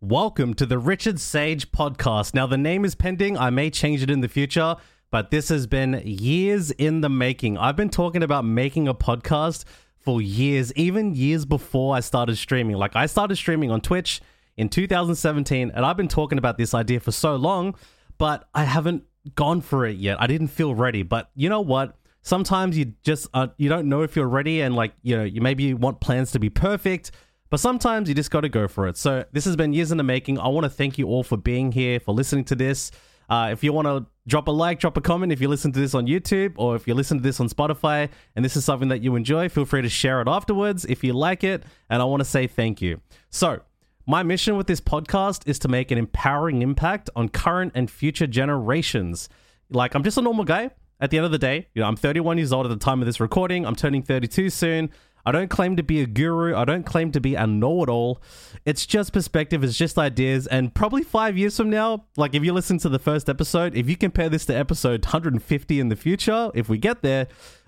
Welcome to the Richard Sage podcast. Now, the name is pending. I may change it in the future, but this has been years in the making. I've been talking about making a podcast for years, even years before I started streaming. Like, I started streaming on Twitch in 2017, and I've been talking about this idea for so long, but I haven't gone for it yet. I didn't feel ready. But you know what? Sometimes you just uh, you don't know if you're ready, and like you know, you maybe you want plans to be perfect but sometimes you just got to go for it. So this has been years in the making. I want to thank you all for being here, for listening to this. Uh, if you want to drop a like, drop a comment if you listen to this on YouTube or if you listen to this on Spotify and this is something that you enjoy, feel free to share it afterwards if you like it. And I want to say thank you. So, my mission with this podcast is to make an empowering impact on current and future generations. Like, I'm just a normal guy at the end of the day. You know, I'm 31 years old at the time of this recording. I'm turning 32 soon. I don't claim to be a guru. I don't claim to be a know it all. It's just perspective, it's just ideas. And probably five years from now, like if you listen to the first episode, if you compare this to episode 150 in the future, if we get there,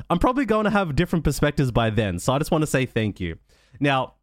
I'm probably going to have different perspectives by then. So I just want to say thank you. Now,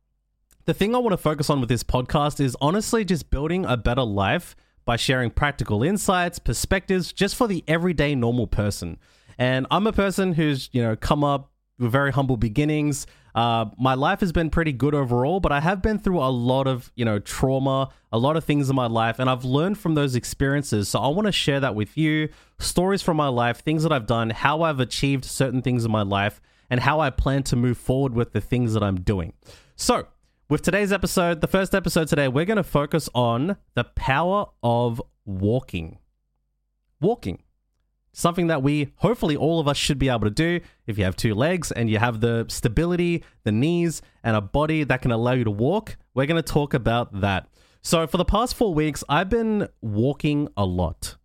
the thing I want to focus on with this podcast is honestly just building a better life by sharing practical insights, perspectives, just for the everyday normal person. And I'm a person who's, you know, come up with very humble beginnings. Uh, my life has been pretty good overall, but I have been through a lot of, you know, trauma, a lot of things in my life, and I've learned from those experiences. So I want to share that with you stories from my life, things that I've done, how I've achieved certain things in my life, and how I plan to move forward with the things that I'm doing. So, with today's episode, the first episode today, we're going to focus on the power of walking. Walking something that we hopefully all of us should be able to do if you have two legs and you have the stability, the knees, and a body that can allow you to walk. We're going to talk about that. So, for the past four weeks, I've been walking a lot.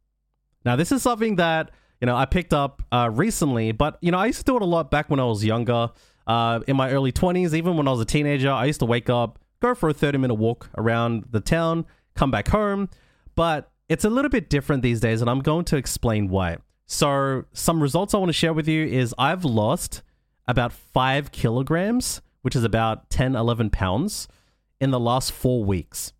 Now, this is something that, you know, I picked up uh, recently, but, you know, I used to do it a lot back when I was younger. Uh, in my early 20s, even when I was a teenager, I used to wake up, go for a 30 minute walk around the town, come back home. But it's a little bit different these days, and I'm going to explain why. So, some results I want to share with you is I've lost about five kilograms, which is about 10, 11 pounds, in the last four weeks.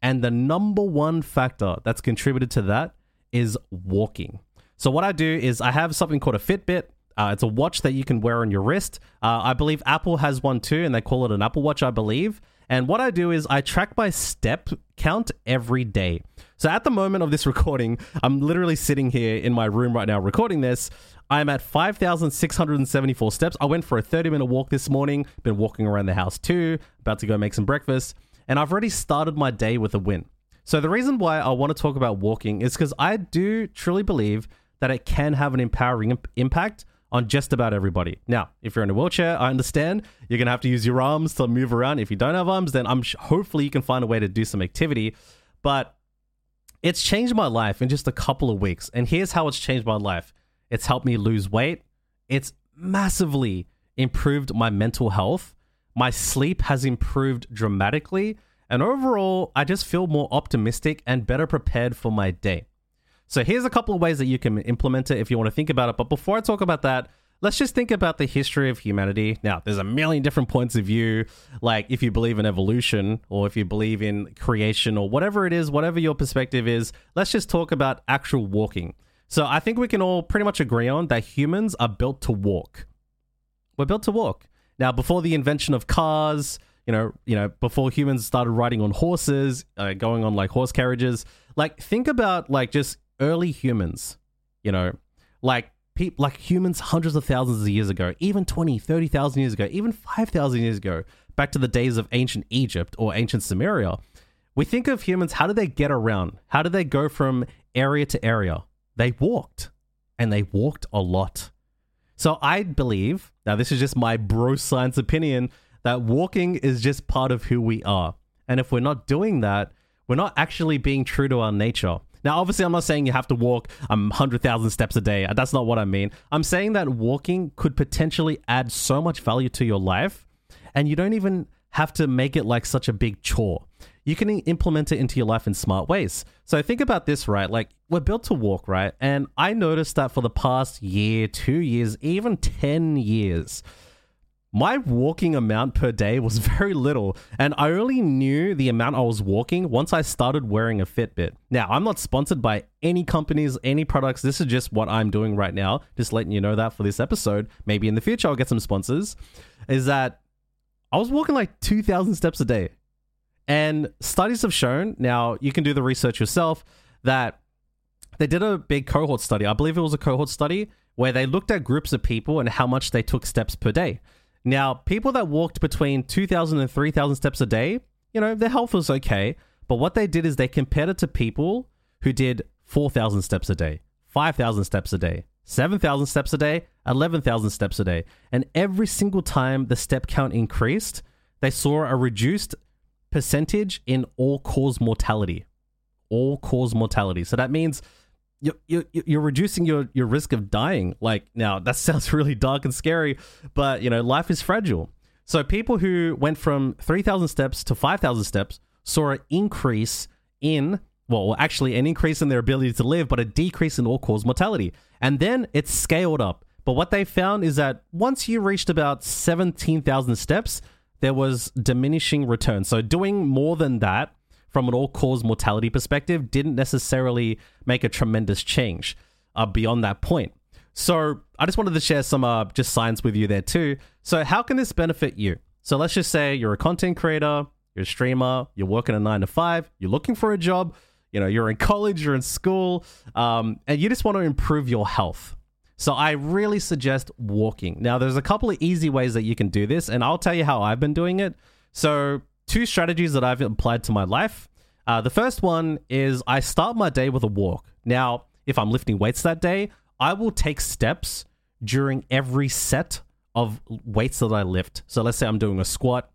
And the number one factor that's contributed to that is walking. So, what I do is I have something called a Fitbit. Uh, it's a watch that you can wear on your wrist. Uh, I believe Apple has one too, and they call it an Apple Watch, I believe. And what I do is I track my step count every day. So at the moment of this recording, I'm literally sitting here in my room right now recording this. I'm at 5,674 steps. I went for a 30 minute walk this morning, been walking around the house too, about to go make some breakfast, and I've already started my day with a win. So the reason why I want to talk about walking is because I do truly believe that it can have an empowering imp- impact on just about everybody. Now, if you're in a wheelchair, I understand you're going to have to use your arms to move around. If you don't have arms, then I'm sh- hopefully you can find a way to do some activity. But it's changed my life in just a couple of weeks. And here's how it's changed my life. It's helped me lose weight. It's massively improved my mental health. My sleep has improved dramatically. And overall, I just feel more optimistic and better prepared for my day. So here's a couple of ways that you can implement it if you want to think about it. But before I talk about that, let's just think about the history of humanity. Now, there's a million different points of view, like if you believe in evolution or if you believe in creation or whatever it is, whatever your perspective is, let's just talk about actual walking. So I think we can all pretty much agree on that humans are built to walk. We're built to walk. Now, before the invention of cars, you know, you know, before humans started riding on horses, uh, going on like horse carriages, like think about like just early humans, you know, like people like humans hundreds of thousands of years ago, even 20, 30,000 years ago, even 5,000 years ago, back to the days of ancient Egypt or ancient Sumeria. We think of humans, how did they get around? How did they go from area to area? They walked and they walked a lot. So I believe, now this is just my bro science opinion, that walking is just part of who we are. And if we're not doing that, we're not actually being true to our nature. Now, obviously, I'm not saying you have to walk um, 100,000 steps a day. That's not what I mean. I'm saying that walking could potentially add so much value to your life, and you don't even have to make it like such a big chore. You can implement it into your life in smart ways. So think about this, right? Like we're built to walk, right? And I noticed that for the past year, two years, even 10 years, my walking amount per day was very little, and I only knew the amount I was walking once I started wearing a Fitbit. Now, I'm not sponsored by any companies, any products. This is just what I'm doing right now. Just letting you know that for this episode. Maybe in the future I'll get some sponsors. Is that I was walking like 2,000 steps a day. And studies have shown, now you can do the research yourself, that they did a big cohort study. I believe it was a cohort study where they looked at groups of people and how much they took steps per day. Now, people that walked between 2,000 and 3,000 steps a day, you know, their health was okay. But what they did is they compared it to people who did 4,000 steps a day, 5,000 steps a day, 7,000 steps a day, 11,000 steps a day. And every single time the step count increased, they saw a reduced percentage in all cause mortality. All cause mortality. So that means you're, you're, reducing your, your risk of dying. Like, now that sounds really dark and scary, but you know, life is fragile. So people who went from 3,000 steps to 5,000 steps saw an increase in, well, actually an increase in their ability to live, but a decrease in all cause mortality. And then it scaled up. But what they found is that once you reached about 17,000 steps, there was diminishing returns. So doing more than that from an all cause mortality perspective didn't necessarily make a tremendous change uh, beyond that point. So I just wanted to share some uh, just science with you there too. So how can this benefit you? So let's just say you're a content creator, you're a streamer, you're working a nine to five, you're looking for a job, you know, you're in college, you're in school, um, and you just want to improve your health. So I really suggest walking. Now, there's a couple of easy ways that you can do this, and I'll tell you how I've been doing it. So two strategies that I've applied to my life. Uh, the first one is I start my day with a walk. Now, if I'm lifting weights that day, I will take steps during every set of weights that I lift. So let's say I'm doing a squat,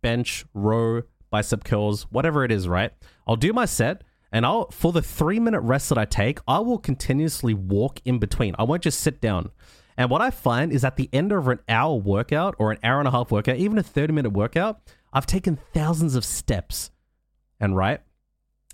bench, row, bicep curls, whatever it is, right? I'll do my set and I'll for the 3 minute rest that I take, I will continuously walk in between. I won't just sit down. And what I find is at the end of an hour workout or an hour and a half workout, even a 30 minute workout, I've taken thousands of steps. And right?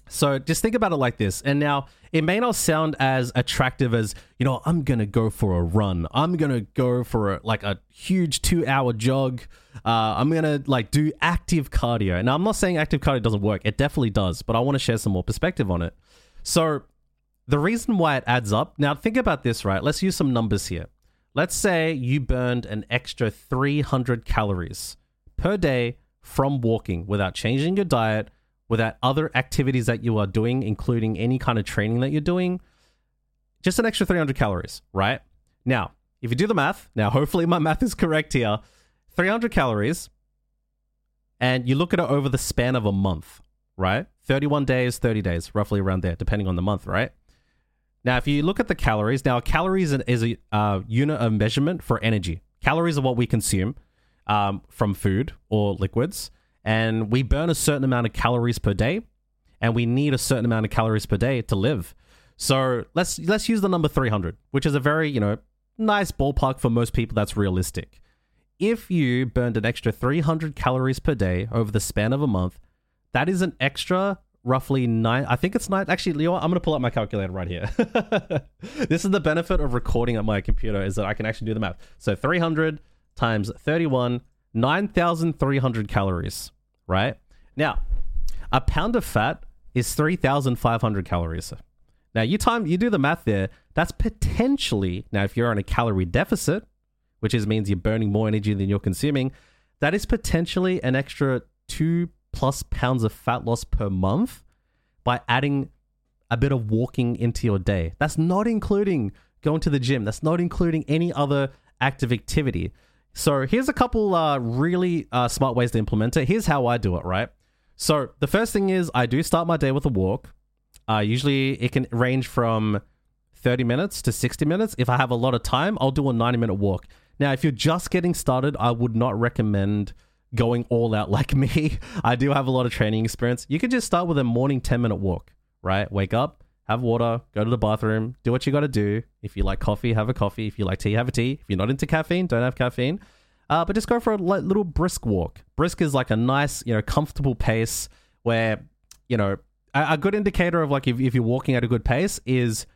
So just think about it like this. And now it may not sound as attractive as, you know, I'm going to go for a run. I'm going to go for a, like a huge two hour jog. Uh, I'm going to like do active cardio. Now, I'm not saying active cardio doesn't work. It definitely does, but I want to share some more perspective on it. So the reason why it adds up. Now, think about this, right? Let's use some numbers here. Let's say you burned an extra 300 calories per day from walking without changing your diet, without other activities that you are doing, including any kind of training that you're doing, just an extra 300 calories, right? Now, if you do the math, now hopefully my math is correct here 300 calories, and you look at it over the span of a month, right? 31 days, 30 days, roughly around there, depending on the month, right? Now, if you look at the calories, now calories is a uh, unit of measurement for energy. Calories are what we consume um, from food or liquids, and we burn a certain amount of calories per day, and we need a certain amount of calories per day to live. So let's let's use the number 300, which is a very you know nice ballpark for most people. That's realistic. If you burned an extra 300 calories per day over the span of a month, that is an extra roughly nine. I think it's nine. Actually, Leo, I'm going to pull up my calculator right here. this is the benefit of recording at my computer is that I can actually do the math. So 300 times 31, 9,300 calories, right? Now, a pound of fat is 3,500 calories. Now, you time you do the math there, that's potentially, now if you're on a calorie deficit, which is means you're burning more energy than you're consuming, that is potentially an extra 2 plus pounds of fat loss per month by adding a bit of walking into your day. That's not including going to the gym. That's not including any other active activity. So here's a couple uh, really uh, smart ways to implement it. Here's how I do it, right? So the first thing is I do start my day with a walk. Uh, usually it can range from 30 minutes to 60 minutes. If I have a lot of time, I'll do a 90 minute walk. Now, if you're just getting started, I would not recommend going all out like me. I do have a lot of training experience. You could just start with a morning 10 minute walk, right? Wake up, have water, go to the bathroom, do what you got to do. If you like coffee, have a coffee. If you like tea, have a tea. If you're not into caffeine, don't have caffeine. Uh, but just go for a little brisk walk. Brisk is like a nice, you know, comfortable pace where, you know, a, a good indicator of like if, if you're walking at a good pace is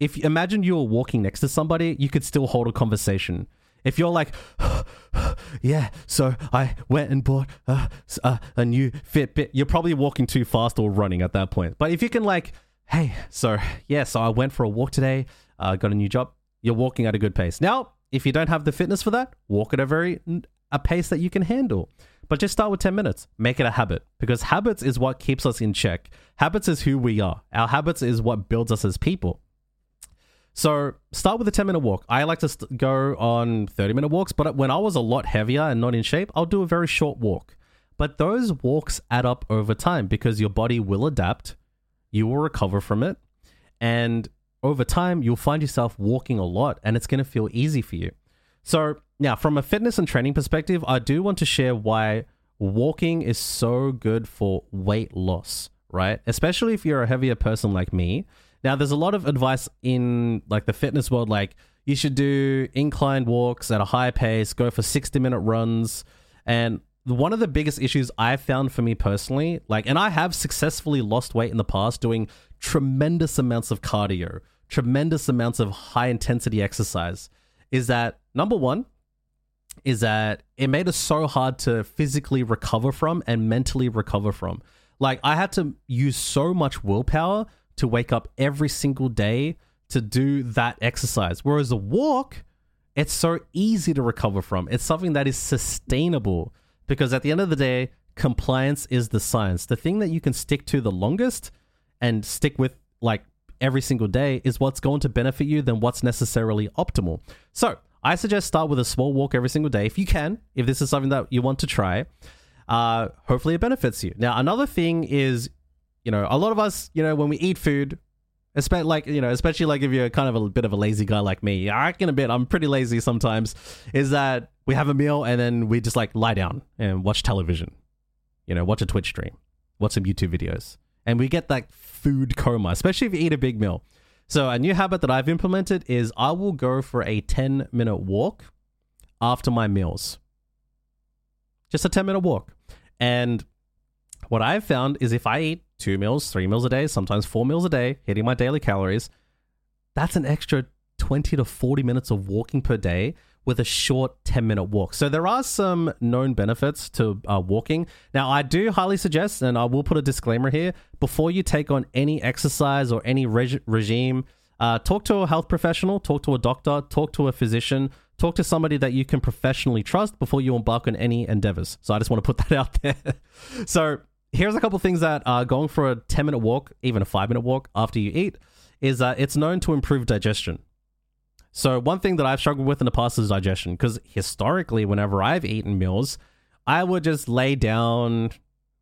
if imagine you were walking next to somebody, you could still hold a conversation. If you're like, yeah, so I went and bought uh, uh, a new Fitbit. You're probably walking too fast or running at that point. But if you can, like, hey, so yeah, so I went for a walk today, uh, got a new job, you're walking at a good pace. Now, if you don't have the fitness for that, walk at a very a pace that you can handle. But just start with 10 minutes. Make it a habit because habits is what keeps us in check. Habits is who we are. Our habits is what builds us as people. So start with a 10 minute walk. I like to st- go on 30 minute walks, but when I was a lot heavier and not in shape, I'll do a very short walk. But those walks add up over time because your body will adapt, you will recover from it, and over time, you'll find yourself walking a lot and it's going to feel easy for you. So, now from a fitness and training perspective, I do want to share why walking is so good for weight loss, right? Especially if you're a heavier person like me. Now, there's a lot of advice in like the fitness world, like you should do inclined walks at a high pace, go for 60 minute runs. And one of the biggest issues I've found for me personally, like, and I have successfully lost weight in the past doing tremendous amounts of cardio, tremendous amounts of high intensity exercise is that number one is that it made it so hard to physically recover from and mentally recover from. Like I had to use so much willpower to wake up every single day to do that exercise. Whereas a walk, it's so easy to recover from. It's something that is sustainable because at the end of the day, compliance is the science. The thing that you can stick to the longest and stick with like every single day is what's going to benefit you than what's necessarily optimal. So I suggest start with a small walk every single day if you can, if this is something that you want to try. Uh, hopefully it benefits you. Now, another thing is, you know, a lot of us, you know, when we eat food, especially like you know, especially like if you're kind of a bit of a lazy guy like me, I reckon a bit. I'm pretty lazy sometimes. Is that we have a meal and then we just like lie down and watch television, you know, watch a Twitch stream, watch some YouTube videos, and we get that food coma, especially if you eat a big meal. So, a new habit that I've implemented is I will go for a 10 minute walk after my meals. Just a 10 minute walk. And what I've found is if I eat two meals, three meals a day, sometimes four meals a day, hitting my daily calories, that's an extra 20 to 40 minutes of walking per day with a short 10 minute walk. So there are some known benefits to uh, walking. Now, I do highly suggest, and I will put a disclaimer here before you take on any exercise or any reg- regime, uh, talk to a health professional, talk to a doctor, talk to a physician, talk to somebody that you can professionally trust before you embark on any endeavors. So I just want to put that out there. so here's a couple things that uh, going for a 10 minute walk, even a five minute walk after you eat, is that it's known to improve digestion. So one thing that I've struggled with in the past is digestion because historically, whenever I've eaten meals, I would just lay down,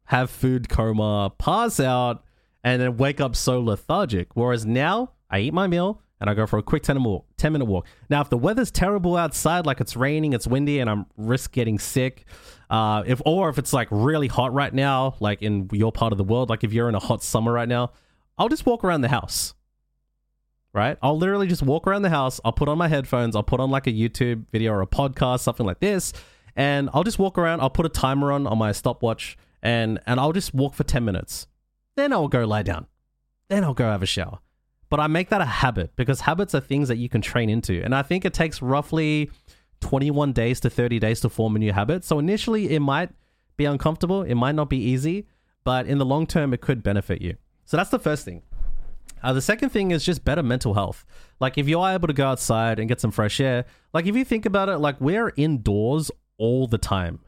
have food coma, pass out, and then wake up so lethargic. Whereas now, I eat my meal and I go for a quick 10 minute walk. 10 minute walk. Now, if the weather's terrible outside, like it's raining, it's windy, and I'm risk getting sick, uh, if or if it's like really hot right now, like in your part of the world, like if you're in a hot summer right now, I'll just walk around the house right? I'll literally just walk around the house. I'll put on my headphones. I'll put on like a YouTube video or a podcast, something like this, and I'll just walk around. I'll put a timer on on my stopwatch, and and I'll just walk for ten minutes. Then I'll go lie down. Then I'll go have a shower. But I make that a habit because habits are things that you can train into, and I think it takes roughly 21 days to 30 days to form a new habit. So initially, it might be uncomfortable. It might not be easy, but in the long term, it could benefit you. So that's the first thing. Uh, the second thing is just better mental health. Like if you are able to go outside and get some fresh air, like if you think about it, like we're indoors all the time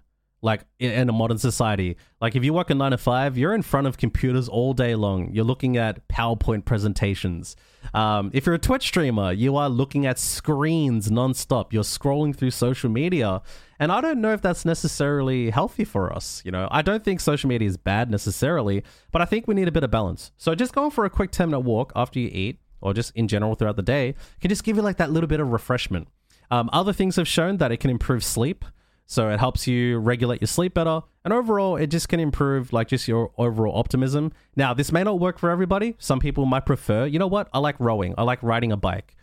like in a modern society. Like if you work a nine to five, you're in front of computers all day long. You're looking at PowerPoint presentations. Um, if you're a Twitch streamer, you are looking at screens nonstop. You're scrolling through social media. And I don't know if that's necessarily healthy for us. You know, I don't think social media is bad necessarily, but I think we need a bit of balance. So just going for a quick 10 minute walk after you eat, or just in general throughout the day, can just give you like that little bit of refreshment. Um, other things have shown that it can improve sleep. So it helps you regulate your sleep better. And overall, it just can improve like just your overall optimism. Now, this may not work for everybody. Some people might prefer, you know what? I like rowing. I like riding a bike.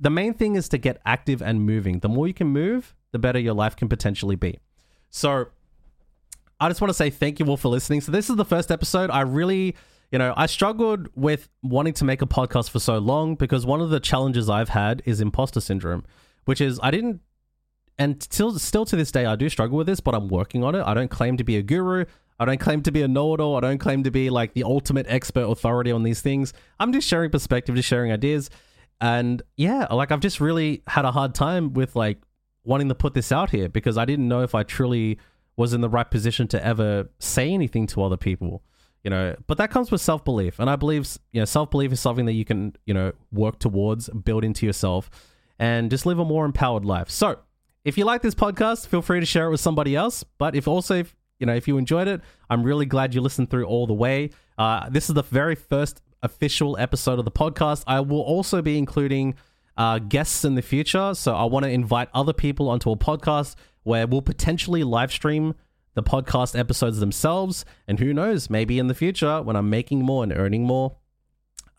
The main thing is to get active and moving. The more you can move, the better your life can potentially be. So I just want to say thank you all for listening. So this is the first episode. I really, you know, I struggled with wanting to make a podcast for so long because one of the challenges I've had is imposter syndrome, which is I didn't and still, still to this day, I do struggle with this, but I'm working on it. I don't claim to be a guru. I don't claim to be a know-it-all. I don't claim to be like the ultimate expert authority on these things. I'm just sharing perspective, just sharing ideas. And yeah, like I've just really had a hard time with like wanting to put this out here because I didn't know if I truly was in the right position to ever say anything to other people. You know, but that comes with self belief, and I believe you know self belief is something that you can you know work towards, build into yourself, and just live a more empowered life. So, if you like this podcast, feel free to share it with somebody else. But if also if you know if you enjoyed it, I'm really glad you listened through all the way. Uh, this is the very first official episode of the podcast. I will also be including uh, guests in the future. So I want to invite other people onto a podcast where we'll potentially live stream the podcast episodes themselves. And who knows, maybe in the future, when I'm making more and earning more,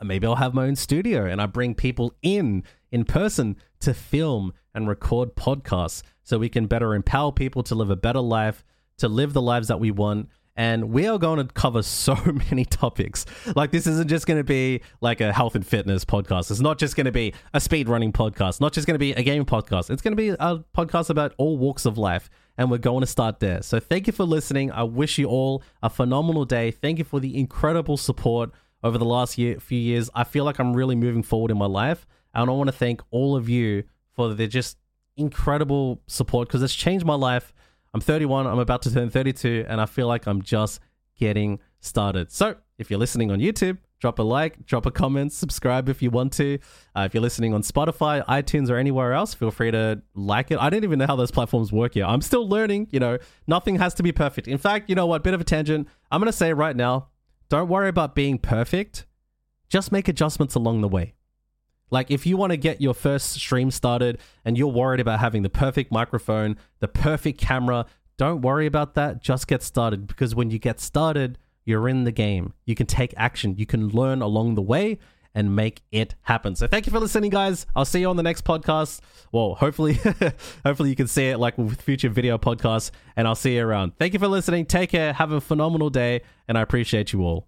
maybe I'll have my own studio and I bring people in in person to film and record podcasts so we can better empower people to live a better life, to live the lives that we want, and we are going to cover so many topics. Like this isn't just going to be like a health and fitness podcast. It's not just going to be a speed running podcast. Not just going to be a game podcast. It's going to be a podcast about all walks of life, and we're going to start there. So thank you for listening. I wish you all a phenomenal day. Thank you for the incredible support over the last year, few years. I feel like I'm really moving forward in my life, and I want to thank all of you for the just incredible support because it's changed my life I'm 31, I'm about to turn 32, and I feel like I'm just getting started. So, if you're listening on YouTube, drop a like, drop a comment, subscribe if you want to. Uh, if you're listening on Spotify, iTunes, or anywhere else, feel free to like it. I don't even know how those platforms work yet. I'm still learning. You know, nothing has to be perfect. In fact, you know what? Bit of a tangent. I'm going to say right now don't worry about being perfect, just make adjustments along the way. Like, if you want to get your first stream started and you're worried about having the perfect microphone, the perfect camera, don't worry about that. Just get started because when you get started, you're in the game. You can take action, you can learn along the way and make it happen. So thank you for listening guys. I'll see you on the next podcast. Well, hopefully hopefully you can see it like with future video podcasts and I'll see you around. Thank you for listening. Take care. Have a phenomenal day and I appreciate you all.